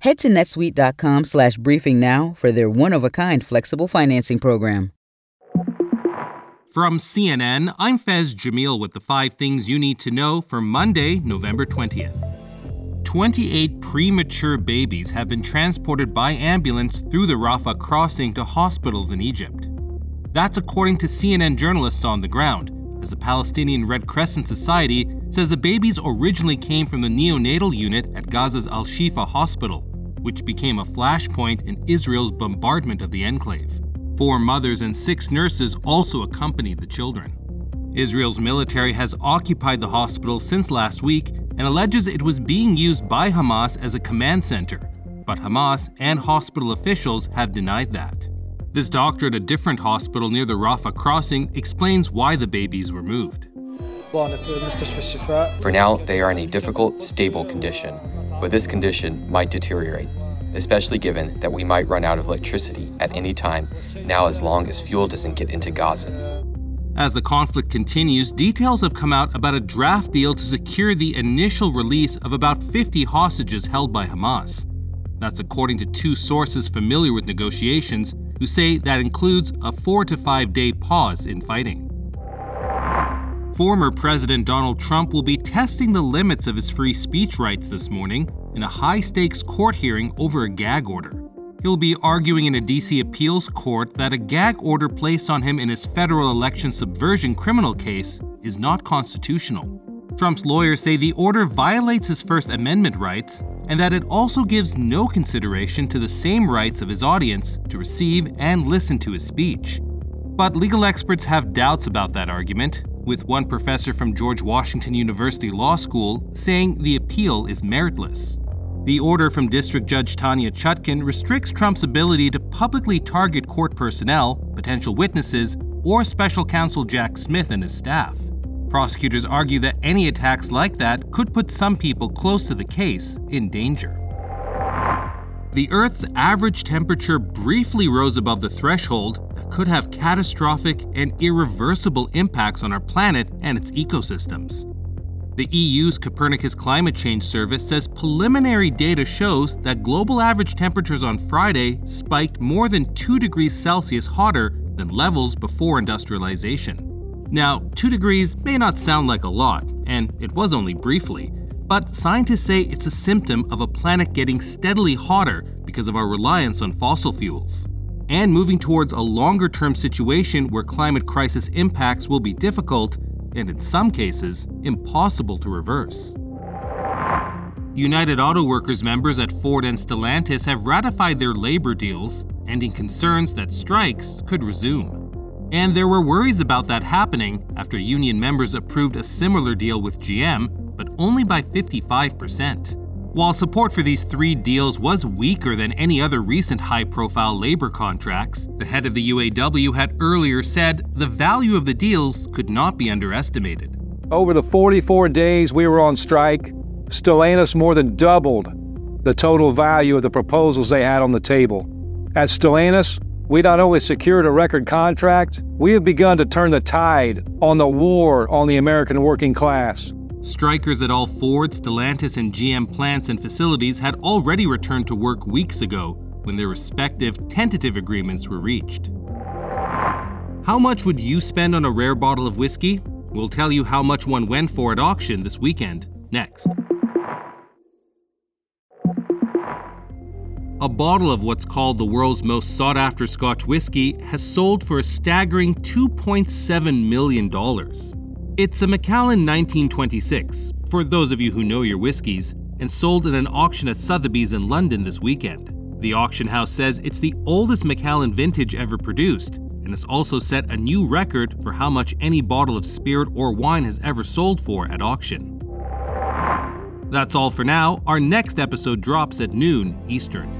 Head to netsuite.com slash briefing now for their one-of-a-kind flexible financing program. From CNN, I'm Faiz Jamil with the five things you need to know for Monday, November 20th. 28 premature babies have been transported by ambulance through the Rafah crossing to hospitals in Egypt. That's according to CNN journalists on the ground, as the Palestinian Red Crescent Society says the babies originally came from the neonatal unit at Gaza's Al Shifa hospital, which became a flashpoint in Israel's bombardment of the enclave. Four mothers and six nurses also accompanied the children. Israel's military has occupied the hospital since last week and alleges it was being used by Hamas as a command center, but Hamas and hospital officials have denied that. This doctor at a different hospital near the Rafah crossing explains why the babies were moved. For now, they are in a difficult, stable condition, but this condition might deteriorate, especially given that we might run out of electricity at any time now as long as fuel doesn't get into Gaza. As the conflict continues, details have come out about a draft deal to secure the initial release of about 50 hostages held by Hamas. That's according to two sources familiar with negotiations who say that includes a four to five day pause in fighting. Former President Donald Trump will be testing the limits of his free speech rights this morning in a high stakes court hearing over a gag order. He'll be arguing in a DC appeals court that a gag order placed on him in his federal election subversion criminal case is not constitutional. Trump's lawyers say the order violates his First Amendment rights and that it also gives no consideration to the same rights of his audience to receive and listen to his speech. But legal experts have doubts about that argument, with one professor from George Washington University Law School saying the appeal is meritless. The order from District Judge Tanya Chutkan restricts Trump's ability to publicly target court personnel, potential witnesses, or special counsel Jack Smith and his staff. Prosecutors argue that any attacks like that could put some people close to the case in danger. The Earth's average temperature briefly rose above the threshold could have catastrophic and irreversible impacts on our planet and its ecosystems. The EU's Copernicus Climate Change Service says preliminary data shows that global average temperatures on Friday spiked more than 2 degrees Celsius hotter than levels before industrialization. Now, 2 degrees may not sound like a lot, and it was only briefly, but scientists say it's a symptom of a planet getting steadily hotter because of our reliance on fossil fuels. And moving towards a longer term situation where climate crisis impacts will be difficult and in some cases, impossible to reverse. United Auto Workers members at Ford and Stellantis have ratified their labor deals, ending concerns that strikes could resume. And there were worries about that happening after union members approved a similar deal with GM, but only by 55%. While support for these three deals was weaker than any other recent high profile labor contracts, the head of the UAW had earlier said the value of the deals could not be underestimated. Over the 44 days we were on strike, Stellantis more than doubled the total value of the proposals they had on the table. At Stellantis, we not only secured a record contract, we have begun to turn the tide on the war on the American working class. Strikers at all Ford, Stellantis, and GM plants and facilities had already returned to work weeks ago when their respective tentative agreements were reached. How much would you spend on a rare bottle of whiskey? We'll tell you how much one went for at auction this weekend, next. A bottle of what's called the world's most sought after Scotch whiskey has sold for a staggering $2.7 million. It's a Macallan 1926, for those of you who know your whiskies, and sold in an auction at Sotheby's in London this weekend. The auction house says it's the oldest Macallan vintage ever produced, and it's also set a new record for how much any bottle of spirit or wine has ever sold for at auction. That's all for now. Our next episode drops at noon Eastern.